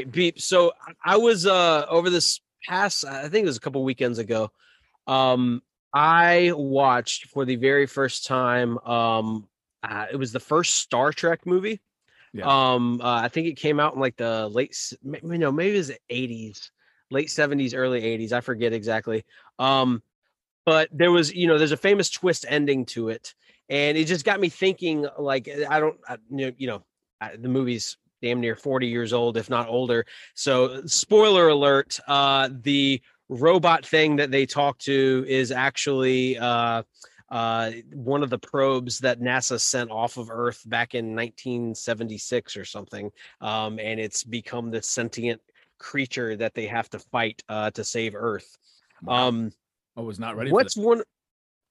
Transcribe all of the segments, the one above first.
Right, beep. So I was uh over this past, I think it was a couple weekends ago. Um, I watched for the very first time. Um, uh, it was the first Star Trek movie. Yeah. Um, uh, I think it came out in like the late, you know, maybe it was the eighties, late seventies, early eighties. I forget exactly. Um, but there was, you know, there's a famous twist ending to it, and it just got me thinking. Like, I don't, I, you know, you know, I- the movie's damn near 40 years old, if not older. So, spoiler alert: uh, the robot thing that they talk to is actually uh, uh, one of the probes that NASA sent off of Earth back in 1976 or something, um, and it's become this sentient creature that they have to fight uh, to save Earth. Wow. Um, I was not ready what's for one?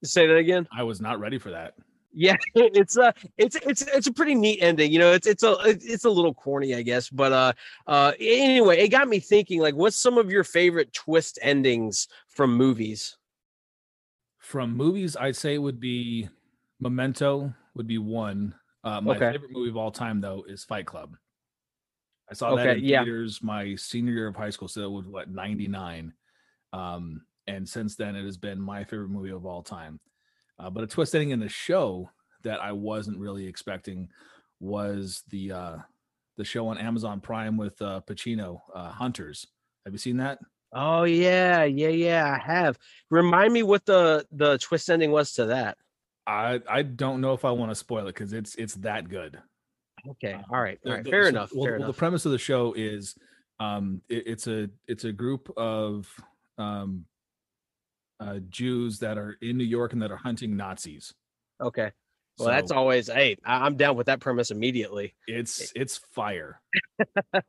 Say that again. I was not ready for that. Yeah, it's a it's it's it's a pretty neat ending. You know, it's it's a it's a little corny, I guess, but uh uh anyway, it got me thinking. Like, what's some of your favorite twist endings from movies? From movies, I'd say it would be Memento would be one. Uh, my Okay. favorite movie of all time, though, is Fight Club. I saw that Okay, in yeah. theaters my senior year of high school, so it was what ninety nine, um, and since then it has been my favorite movie of all time. Uh, but a twist ending in the show that I wasn't really expecting was the uh, the show on Amazon Prime with uh, Pacino, uh, Hunters. Have you seen that? Oh yeah, yeah, yeah. I have. Remind me what the the twist ending was to that. I I don't know if I want to spoil it because it's it's that good. Okay, Um, all right, all right. Fair so- enough. Well, fair well, enough. the premise of the show is um it- it's a it's a group of um uh Jews that are in New York and that are hunting Nazis. okay. Well, that's always. Hey, I- I'm down with that premise immediately. it's it's fire.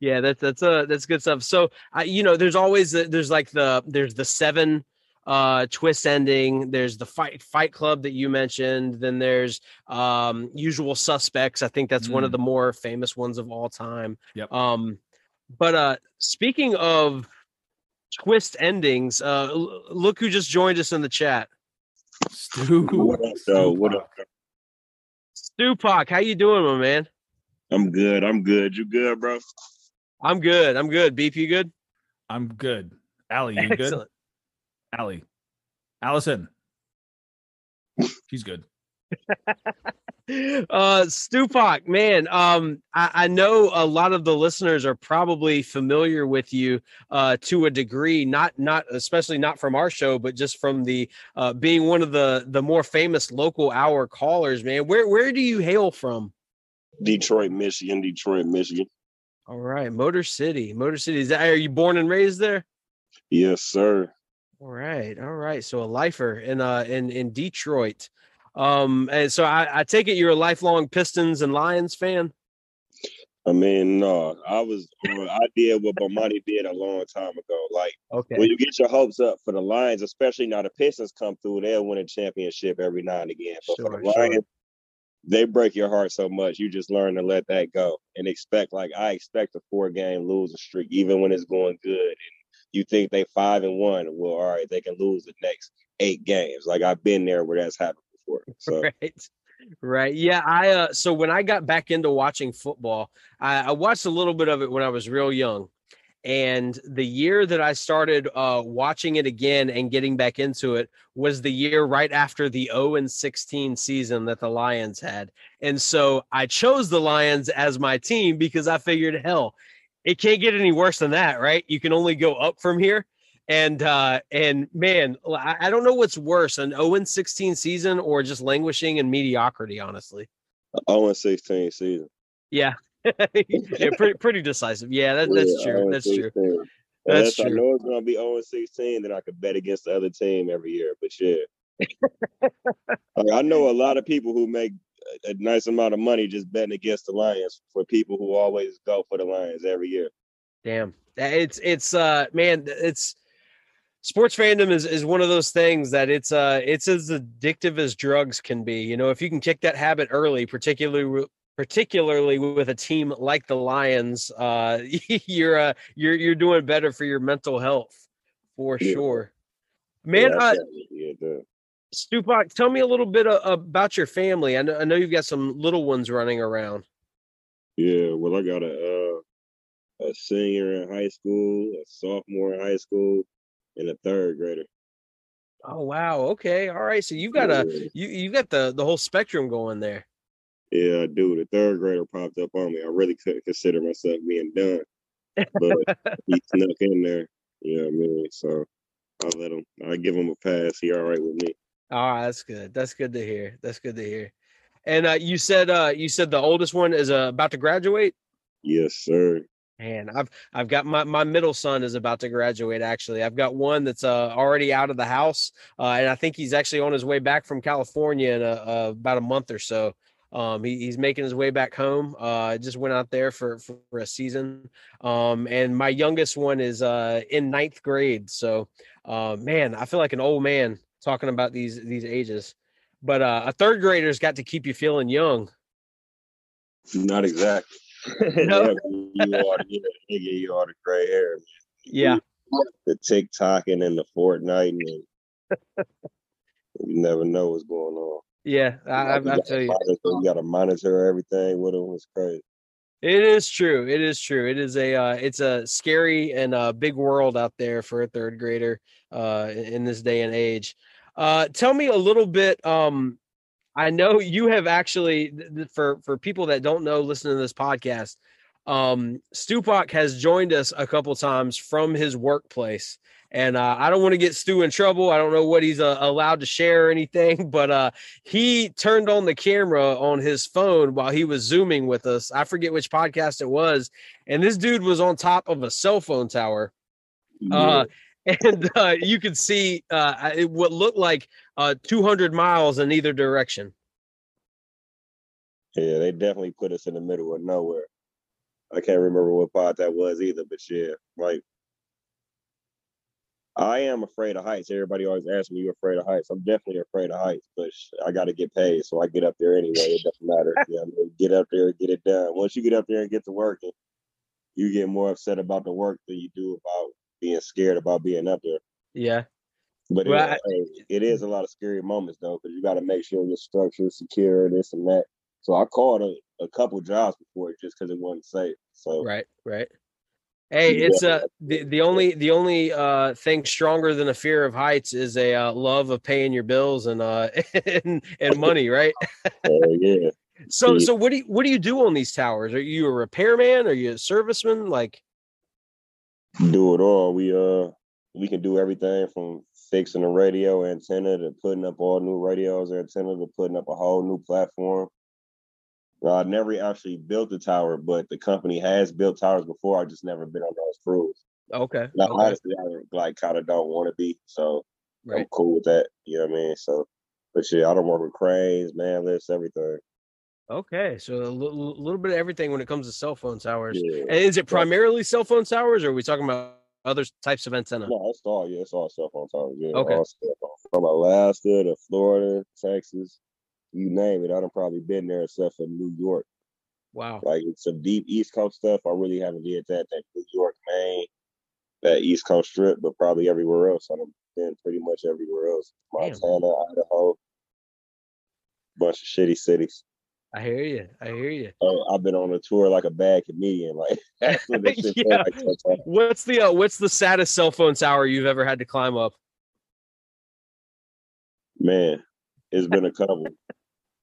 yeah that's that's uh that's good stuff so uh, you know there's always there's like the there's the seven uh twist ending there's the fight fight club that you mentioned then there's um usual suspects i think that's one of Mm. the more famous ones of all time Yep. um but uh speaking of twist endings uh l- look who just joined us in the chat Stu. What up, though? What up? Stupac, how you doing my man I'm good. I'm good. You good, bro? i'm good i'm good beep you good I'm good. Allie, you good? excellent Allie. Allison. She's good. uh Stupac, man, um, I, I know a lot of the listeners are probably familiar with you uh to a degree, not not especially not from our show, but just from the uh being one of the the more famous local hour callers, man. Where where do you hail from? Detroit, Michigan. Detroit, Michigan. All right, Motor City. Motor City. Is that are you born and raised there? Yes, sir. All right, all right. So a lifer in uh in in Detroit. Um, and so I, I take it you're a lifelong Pistons and Lions fan. I mean, no, I was. I did what Bomani did a long time ago. Like Okay. when you get your hopes up for the Lions, especially now the Pistons come through, they'll win a championship every now and again. But for Sure, the sure. Lions, they break your heart so much. You just learn to let that go and expect. Like I expect a four game losing streak, even when it's going good. And you think they five and one, well, all right, they can lose the next eight games. Like I've been there where that's happened before. So right right yeah i uh so when i got back into watching football I, I watched a little bit of it when i was real young and the year that i started uh watching it again and getting back into it was the year right after the 0 and 16 season that the lions had and so i chose the lions as my team because i figured hell it can't get any worse than that right you can only go up from here and uh and man I, don't know what's worse an 0 and 16 season or just languishing in mediocrity honestly 0 and 16 season. yeah yeah pretty, pretty decisive yeah that, that's Yeah, true 0 and that's true 16. That's Unless I know it's gonna be 0 and 16, then I could bet against the other team every year. But yeah. Like, I know a lot of people who make a, a nice amount of money just betting against the Lions for people who always go for the Lions every year. damn it's it's uh man it's sports fandom is is one of those things that it's uh it's as addictive as drugs can be you know if you can kick that habit early particularly particularly with a team like the lions uh you're uh you're you're doing better for your mental health for Yeah. sure man yeah, uh yeah. Stupac, tell me a little bit uh, about your family. I know, I know you've got some little ones running around. yeah. Well, I got a uh, a senior in high school, a sophomore in high school, and a third grader. Oh wow. Okay. All right. So you've got a you you got the the whole spectrum going there. yeah, dude. do. The third grader popped up on me. I really couldn't consider myself being done, but he snuck in there. You know what I mean? So I let him. I give him a pass. He all right with me. Ah, that's good. That's good to hear. That's good to hear. And uh, you said uh, you said the oldest one is uh, about to graduate. Yes, sir. Man, I've I've got my my middle son is about to graduate. Actually, I've got one that's uh, already out of the house, uh, and I think he's actually on his way back from California in a, uh, about a month or so. Um, he, he's making his way back home. Uh, just went out there for for a season. Um, and my youngest one is uh in ninth grade. So, uh, man, I feel like an old man talking about these these ages. But uh, a third grader's got to keep you feeling young. Not exactly. No? you all, yeah, they give you all the gray hair. man. Yeah. The TikToking and then the Fortnite, and you never know what's going on. Yeah, I, I, I tell you. monitor- you got to monitor everything with them. It's crazy. It is true. It is true. It is a uh, it's a scary and a big world out there for a third grader uh, in in this day and age. Uh, tell me a little bit. Um, I know you have actually for for people that don't know, listening to this podcast. Um, Stupac has joined us a couple times from his workplace, and uh, I don't want to get Stu in trouble. I don't know what he's uh, allowed to share or anything, but uh, he turned on the camera on his phone while he was zooming with us. I forget which podcast it was, and this dude was on top of a cell phone tower, uh, and uh, you could see uh, it, what looked like uh, 200 miles in either direction. yeah, they definitely put us in the middle of nowhere. I can't remember what part that was either, but yeah, like I am afraid of heights. Everybody always asks me, "You afraid of heights?" I'm definitely afraid of heights, but I got to get paid, so I get up there anyway. It doesn't matter. Yeah, I mean, get up there and get it done. Once you get up there and get to working, you get more upset about the work than you do about being scared about being up there. Yeah, But Well, it, hey, it is a lot of scary moments though, because you got to make sure your structure is secure, this and that. So I called a, a couple jobs before just because it wasn't safe. So right, right. Hey, Yeah. it's uh the, the only the only uh thing stronger than a fear of heights is a uh, love of paying your bills and uh and, and money, right? uh, yeah, So Yeah. so what do you what do you do on these towers? Are you a repairman? Are you a serviceman? Like do it all. We uh we can do everything from fixing a radio antenna to putting up all new radios antenna to putting up a whole new platform. Now, I never actually built a tower, but the company has built towers before. I just never been on those crews. okay, Now, okay, honestly, I like kind of don't want to be. So I'm cool with that. You know what I mean? So, but shit, I don't work with cranes, man lifts, everything. Okay, so a little, little bit of everything when it comes to cell phone towers. Yeah. And is it primarily cell phone towers, or are we talking about other types of antenna? No, it's all yeah, it's all cell phone towers. Yeah, Okay. all cell phone. From Alaska to Florida, Texas, you name it. I done probably been there except for New York. Wow. Like some deep East Coast stuff. I really haven't did that. That New York, Maine, that East Coast strip, but probably everywhere else. I've been pretty much everywhere else. Damn. Montana, Idaho, bunch of shitty cities. I hear you. I hear you. Uh, I've been on a tour like a bad comedian. Like that's what this Yeah. like sometimes. What's the uh, what's the saddest cell phone tower you've ever had to climb up? Man, it's been a couple.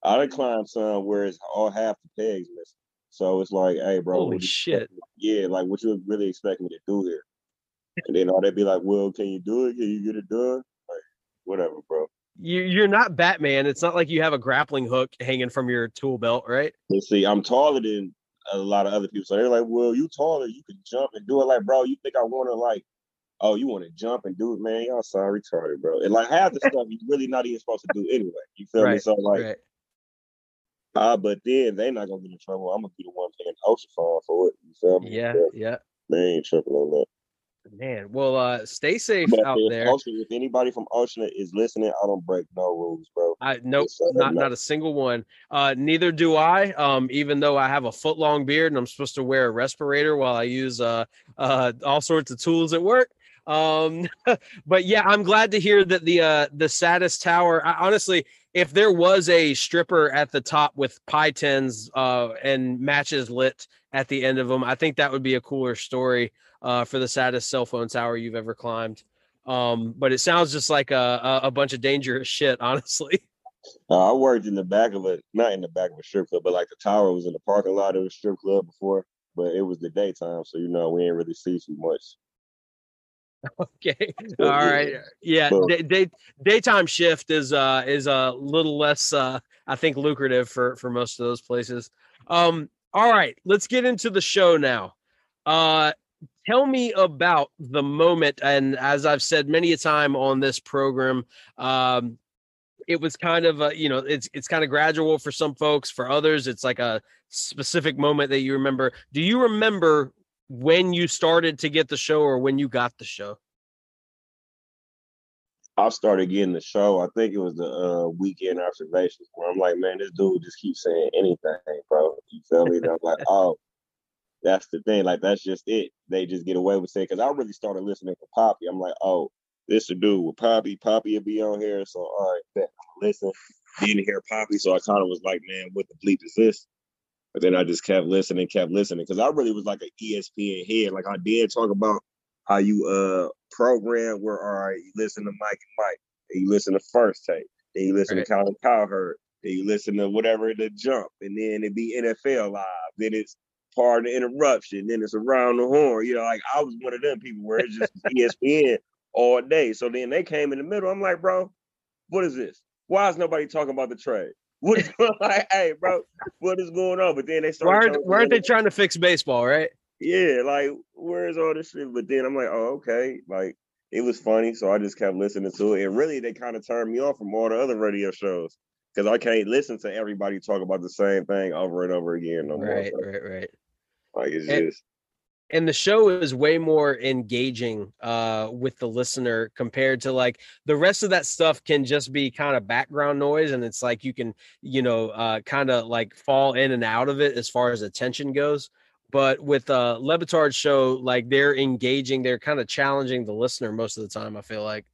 I done climbed some where it's all half the pegs missing. So it's like, hey, bro, Holy shit. Yeah, like what you really expect me to do here? And then all they'd be like, well, can you do it? Can you get it done? Like, whatever, bro. You you're not Batman. It's not like you have a grappling hook hanging from your tool belt, right? And see, I'm taller than a lot of other people. So they're like, well, you taller, you can jump and do it. Like, bro, you think I want to like, oh, you want to jump and do it, man? Y'all sound retarded, bro. And like half the stuff you're really not even supposed to do anyway. You feel me? Right, So like, right. ah, but then they're not gonna get in trouble. I'm gonna be the one paying ocean fine for it. You feel me? Yeah, But yeah. They ain't tripping on that. Man, well, uh, stay safe But out if, there. Ocean, if anybody from Ocean is listening, I don't break no rules, bro. I nope, Just so they not not a single one. Uh, neither do I. Um, even though I have a foot long beard and I'm supposed to wear a respirator while I use uh, uh, all sorts of tools at work. Um, but yeah, I'm glad to hear that the uh, the saddest tower. I, honestly, if there was a stripper at the top with pie tins uh, and matches lit at the end of them, I think that would be a cooler story uh, for the saddest cell phone tower you've ever climbed. Um, but it sounds just like a, a, a bunch of dangerous shit, honestly. Uh, I worked in the back of a, not in the back of a strip club, but like the tower was in the parking lot of a strip club before, but it was the daytime, so you know we ain't really see too much. Okay. All yeah. right. Yeah. Day, day daytime shift is uh is a little less uh I think lucrative for for most of those places. Um. All right. Let's get into the show now. Uh. Tell me about the moment, and as I've said many a time on this program, um, it was kind of a you know it's it's kind of gradual for some folks. For others, it's like a specific moment that you remember. Do you remember when you started to get the show or when you got the show? I started getting the show. I think it was the uh, weekend observations where I'm like, man, this dude just keeps saying anything, bro. You feel me? And I'm like, oh, that's the thing. Like that's just it. They just get away with saying because I really started listening to Poppy. I'm like, oh, this a dude with Poppy. Poppy will be on here. So all right, bet. listen. Didn't hear Poppy, so I kind of was like, man, what the bleep is this? But then I just kept listening, kept listening, because I really was like an ESPN head. Like I did talk about how you uh program where all right, you listen to Mike and Mike, then you listen to First Take, then you listen Right. to Colin Cowherd, then you listen to whatever the jump, and then it be NFL live, then it's part of the interruption, then it's around the horn. You know, like I was one of them people where it's just ESPN all day. So then they came in the middle. I'm like, bro, what is this? Why is nobody talking about the trade? What is going like, hey, bro, what is going on? But then they Why started aren't, why aren't they trying to fix baseball, right? yeah, like where's all this shit? But then I'm like, oh, okay. Like it was funny, so I just kept listening to it. And really, they kind of turned me off from all the other radio shows because I can't listen to everybody talk about the same thing over and over again no more. Right, So, right, right. Like it's And- just And the show is way more engaging uh with the listener compared to like the rest of that stuff can just be kind of background noise and it's like you can, you know, uh kind of like fall in and out of it as far as attention goes. But with uh Le Batard's show, like they're engaging, they're kind of challenging the listener most of the time, I feel like.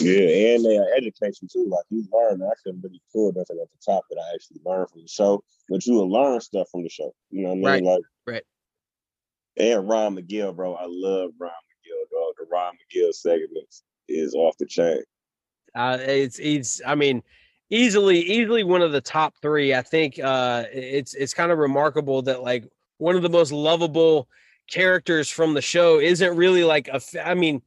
yeah, and they are education too. Like you learn, I couldn't really pull nothing at the top that I actually learned from the show, but you will learn stuff from the show. You know what I mean? Right, Like right. And Ron Magill, bro, I love Ron Magill, dog. The Ron Magill segments is off the chain. Uh, it's it's I mean, easily easily one of the top three. I think uh, it's it's kind of remarkable that like one of the most lovable characters from the show isn't really like a. I mean,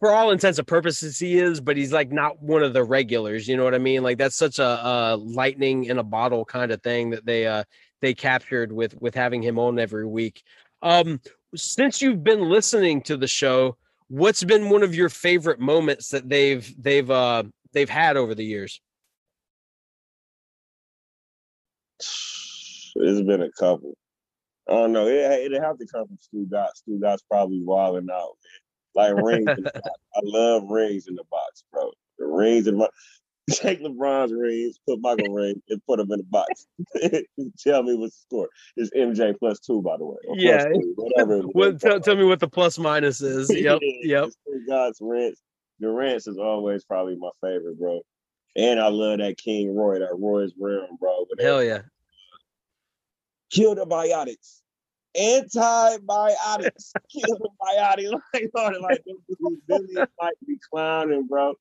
for all intents and purposes, he is, but he's like not one of the regulars. You know what I mean? Like that's such a, a lightning in a bottle kind of thing that they uh they captured with with having him on every week. Um, since you've been listening to the show, what's been one of your favorite moments that they've they've uh they've had over the years It's been a couple. I don't know. It it have to come from Stugotz. Stu Gott's probably wilding out, man. Like rings. in the box. I love rings in the box, bro. The rings in my take LeBron's rings, put Michael ring, and put them in a box. tell me what's the score. It's MJ plus two, by the way. Yeah. two, whatever. What, tell, tell me what the plus minus is. Yep, yep. God's rents. Durant's is always probably my favorite, bro. And I love that King Roy, that Roy's realm, bro. But Hell yeah. kill the biotics. Antibiotics. kill the biotics. Like, Lord, like Billy might be clowning, bro.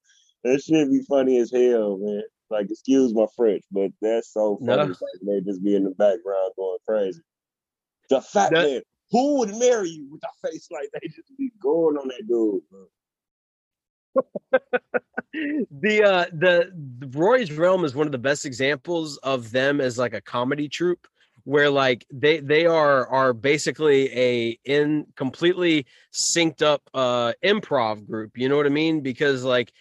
That should be funny as hell, man. Like, excuse my French, but that's so No. funny. Like, they just be in the background going crazy. The fat That- man, who would marry you with a face like they just be going on that dude, bro. the uh the, the Roy's Realm is one of the best examples of them as like a comedy troupe where like they they are are basically a in completely synced up uh improv group you know what i mean because like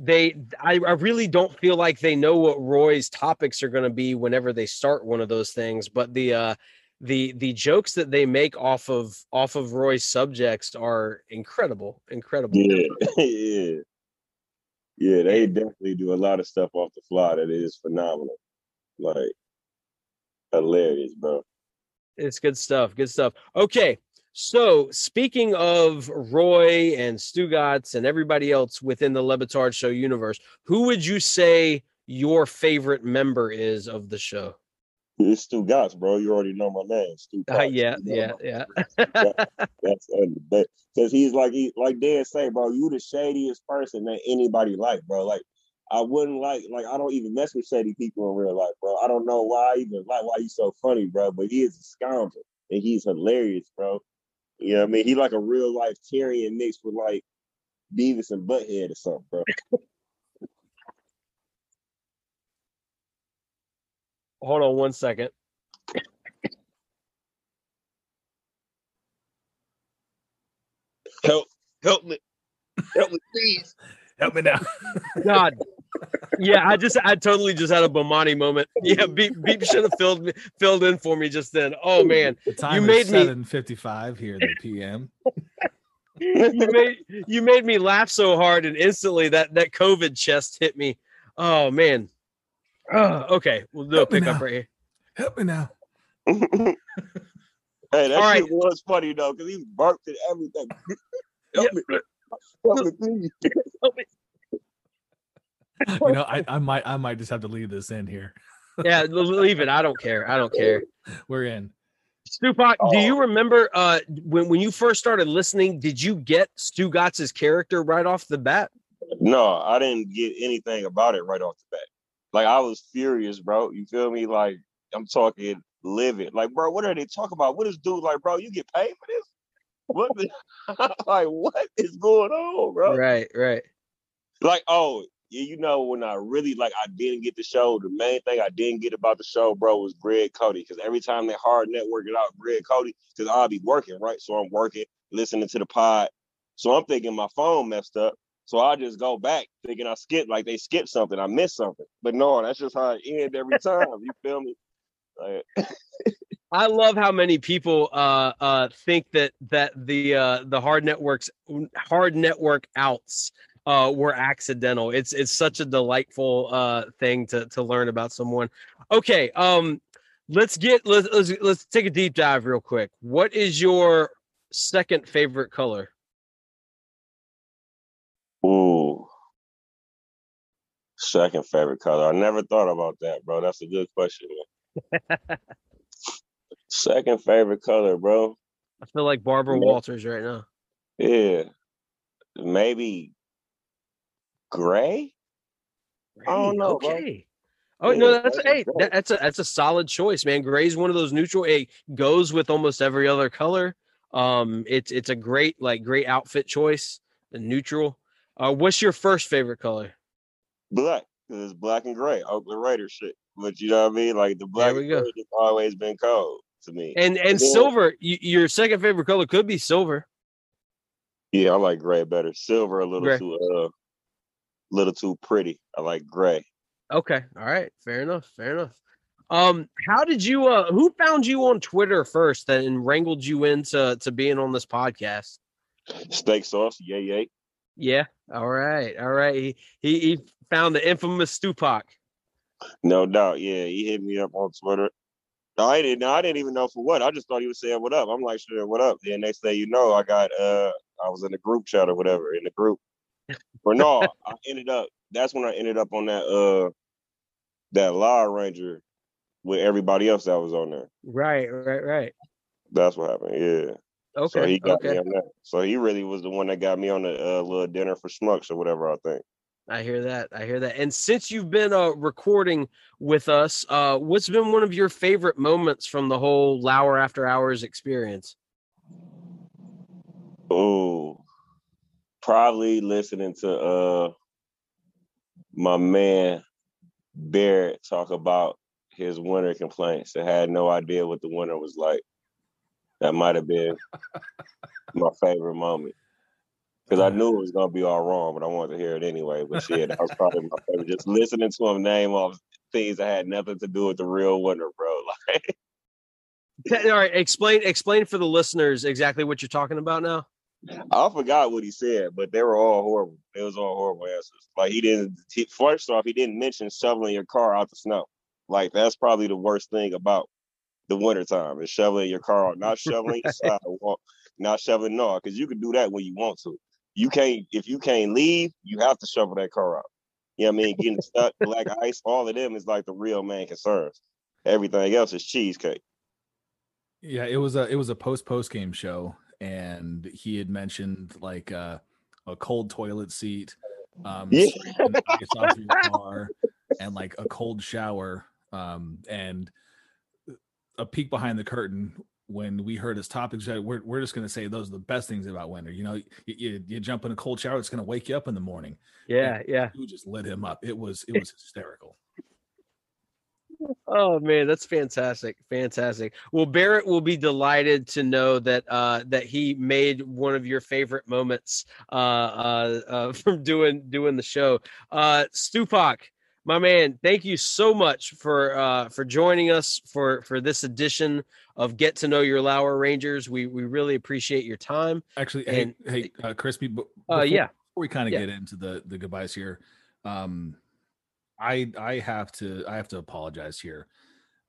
they I, I really don't feel like they know what roy's topics are going to be whenever they start one of those things but the uh the the jokes that they make off of off of roy's subjects are incredible incredible Yeah, yeah, yeah. They definitely do a lot of stuff off the fly that is phenomenal, like hilarious, bro. It's good stuff. Good stuff. Okay. So speaking of Roy and Stugotz and everybody else within the Le Batard Show universe, who would you say your favorite member is of the show? It's Stugotz, bro. You already know my name, Stu. Uh, yeah, You know yeah, yeah. That's because he's like he like Dan say, bro. You the shadiest person that anybody like, bro. Like I wouldn't like like I don't even mess with shady people in real life, bro. I don't know why I even like why you so funny, bro. But he is a scoundrel and he's hilarious, bro. You know what I mean? He like a real life Tyrion mixed with like Beavis and Butthead or something, bro. Hold on one second. Help, help me, help me, please. Help me now. God. Yeah, I just I totally just had a Bomani moment. Yeah, Beep Beep should have filled filled in for me just then. Oh man. The time made is me- 7:55 here at the PM. you made you made me laugh so hard and instantly that that COVID chest hit me. Oh man. Oh, okay, we'll do a pickup right here. Help me now. hey, that All shit was funny though, because he burped at everything. help me, help me, please. You know, I, I might I might just have to leave this in here. Yeah, leave it. I don't care. I don't care. We're in. Stupac, do Oh. you remember uh when when you first started listening? Did you get Stugotz's character right off the bat? No, I didn't get anything about it right off the bat. Like I was furious, bro. You feel me? Like I'm talking livid. Like, bro, what are they talking about? What is dude like, bro? You get paid for this? What the like what is going on, bro? Right, right. Like, oh, yeah, you know, when I really like I didn't get the show, the main thing I didn't get about the show, bro, was Greg Cody. Cause every time they hard network it out, Greg Cody, because I'll be working, right? So I'm working, listening to the pod. So I'm thinking my phone messed up. So I just go back thinking I skipped, like they skipped something, I missed something. But no, that's just how it ends every time. You feel me? Like, I love how many people uh uh think that that the uh the hard networks hard network outs uh were accidental. It's it's such a delightful uh thing to to learn about someone. Okay, um let's get let's let's, let's take a deep dive real quick. What is your second favorite color? ooh. Second favorite color. I never thought about that, bro. That's a good question, man. Second favorite color, bro. I feel like Barbara. Walters right now. Yeah. Maybe gray? I don't know, bro. Okay. Oh no, Yeah, that's that's hey, that, that's a that's a solid choice, man. Gray's one of those neutral. It goes with almost every other color. Um, it's it's a great like great outfit choice. The neutral. Uh, what's your first favorite color? Black. Because it's black and gray. Oakland Raiders shit. But you know what I mean? Like the black and gray has always been cold to me. And and silver. Your second favorite color could be silver. yeah, I like gray better. Silver a little Gray. too uh little too pretty. I like gray. Okay. All right. Fair enough. Fair enough. Um, how did you uh who found you on Twitter first and wrangled you into to being on this podcast? Steak sauce, yay yay. Yeah. All right. All right. He he, he found the infamous Stupac. No doubt. Yeah, he hit me up on Twitter. I didn't I didn't even know for what. I just thought he was saying what up. I'm like, sure, what up? Then next day you know, I got uh I was in the group chat or whatever in the group. But no, I ended up that's when I ended up on that uh that Law Ranger with everybody else that was on there. Right, right, right. That's what happened. Yeah. Okay. So he got okay. me on that. So he really was the one that got me on the uh, little dinner for schmucks or whatever. I think. I hear that. I hear that. And since you've been uh, recording with us, uh, what's been one of your favorite moments from the whole Lauer After Hours experience? Oh, probably listening to uh my man Barrett talk about his winter complaints. I had no idea what the winter was like. That might have been my favorite moment. Because I knew it was gonna be all wrong, but I wanted to hear it anyway. But shit, that was probably my favorite. Just listening to him name off things that had nothing to do with the real winter, bro. Like All right, explain explain for the listeners exactly what you're talking about now. I forgot what he said, but they were all horrible. It was all horrible answers. Like he didn't. He, first off, he didn't mention shoveling your car out the snow. Like that's probably the worst thing about the wintertime is shoveling your car out, not shoveling sidewalk, not shoveling no, because you can do that when you want to. You can't if you can't leave, you have to shovel that car out. You know what I mean? Getting stuck, black ice, all of them is like the real main concerns. Everything else is cheesecake. Yeah, it was a it was a post post game show, and he had mentioned like uh, a cold toilet seat, um, Yeah. ice off your car, and like a cold shower, um, and a peek behind the curtain. When we heard his topics, we're we're just gonna say those are the best things about winter. You know, you, you, you jump in a cold shower, it's gonna wake you up in the morning. Yeah, yeah. You just lit him up. It was it was hysterical. Oh man, that's fantastic. Fantastic. Well, Barrett will be delighted to know that uh that he made one of your favorite moments uh uh, uh from doing doing the show. Uh Stupac, my man, thank you so much for uh for joining us for for this edition of Get to Know Your Lower Rangers. We we really appreciate your time. Actually, And- hey, hey, uh, Crispy. b- Uh yeah. before we kind of Yeah. get into the the goodbyes here um i i have to i have to apologize here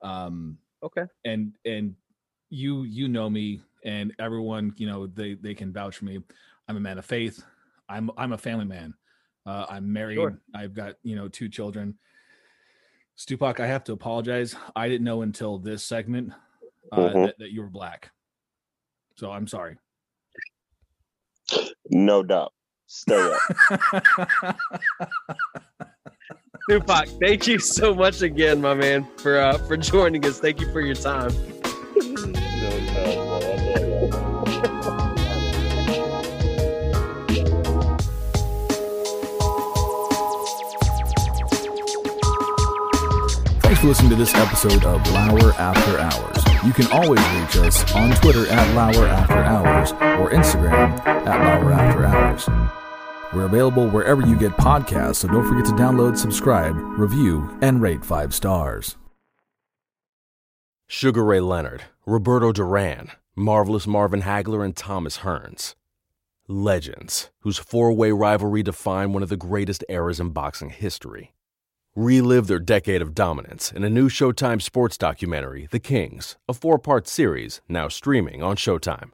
um Okay. and and you you know me and everyone you know they they can vouch for me i'm a man of faith i'm i'm a family man uh i'm married Sure. i've got you know two children stupac i have to apologize i didn't know until this segment uh, Mhm. that, that you were black so i'm sorry No doubt. Stay up. Stupac, thank you so much again, my man, for uh for joining us. Thank you for your time. Thanks for listening to this episode of Lauer After Hours. You can always reach us on Twitter at Lauer After Hours or Instagram at Lauer After Hours. We're available wherever you get podcasts, so don't forget to download, subscribe, review, and rate five stars. Sugar Ray Leonard, Roberto Duran, Marvelous Marvin Hagler, and Thomas Hearns. Legends, whose four way rivalry defined one of the greatest eras in boxing history. Relive their decade of dominance in a new Showtime sports documentary, The Kings, a four part series now streaming on Showtime.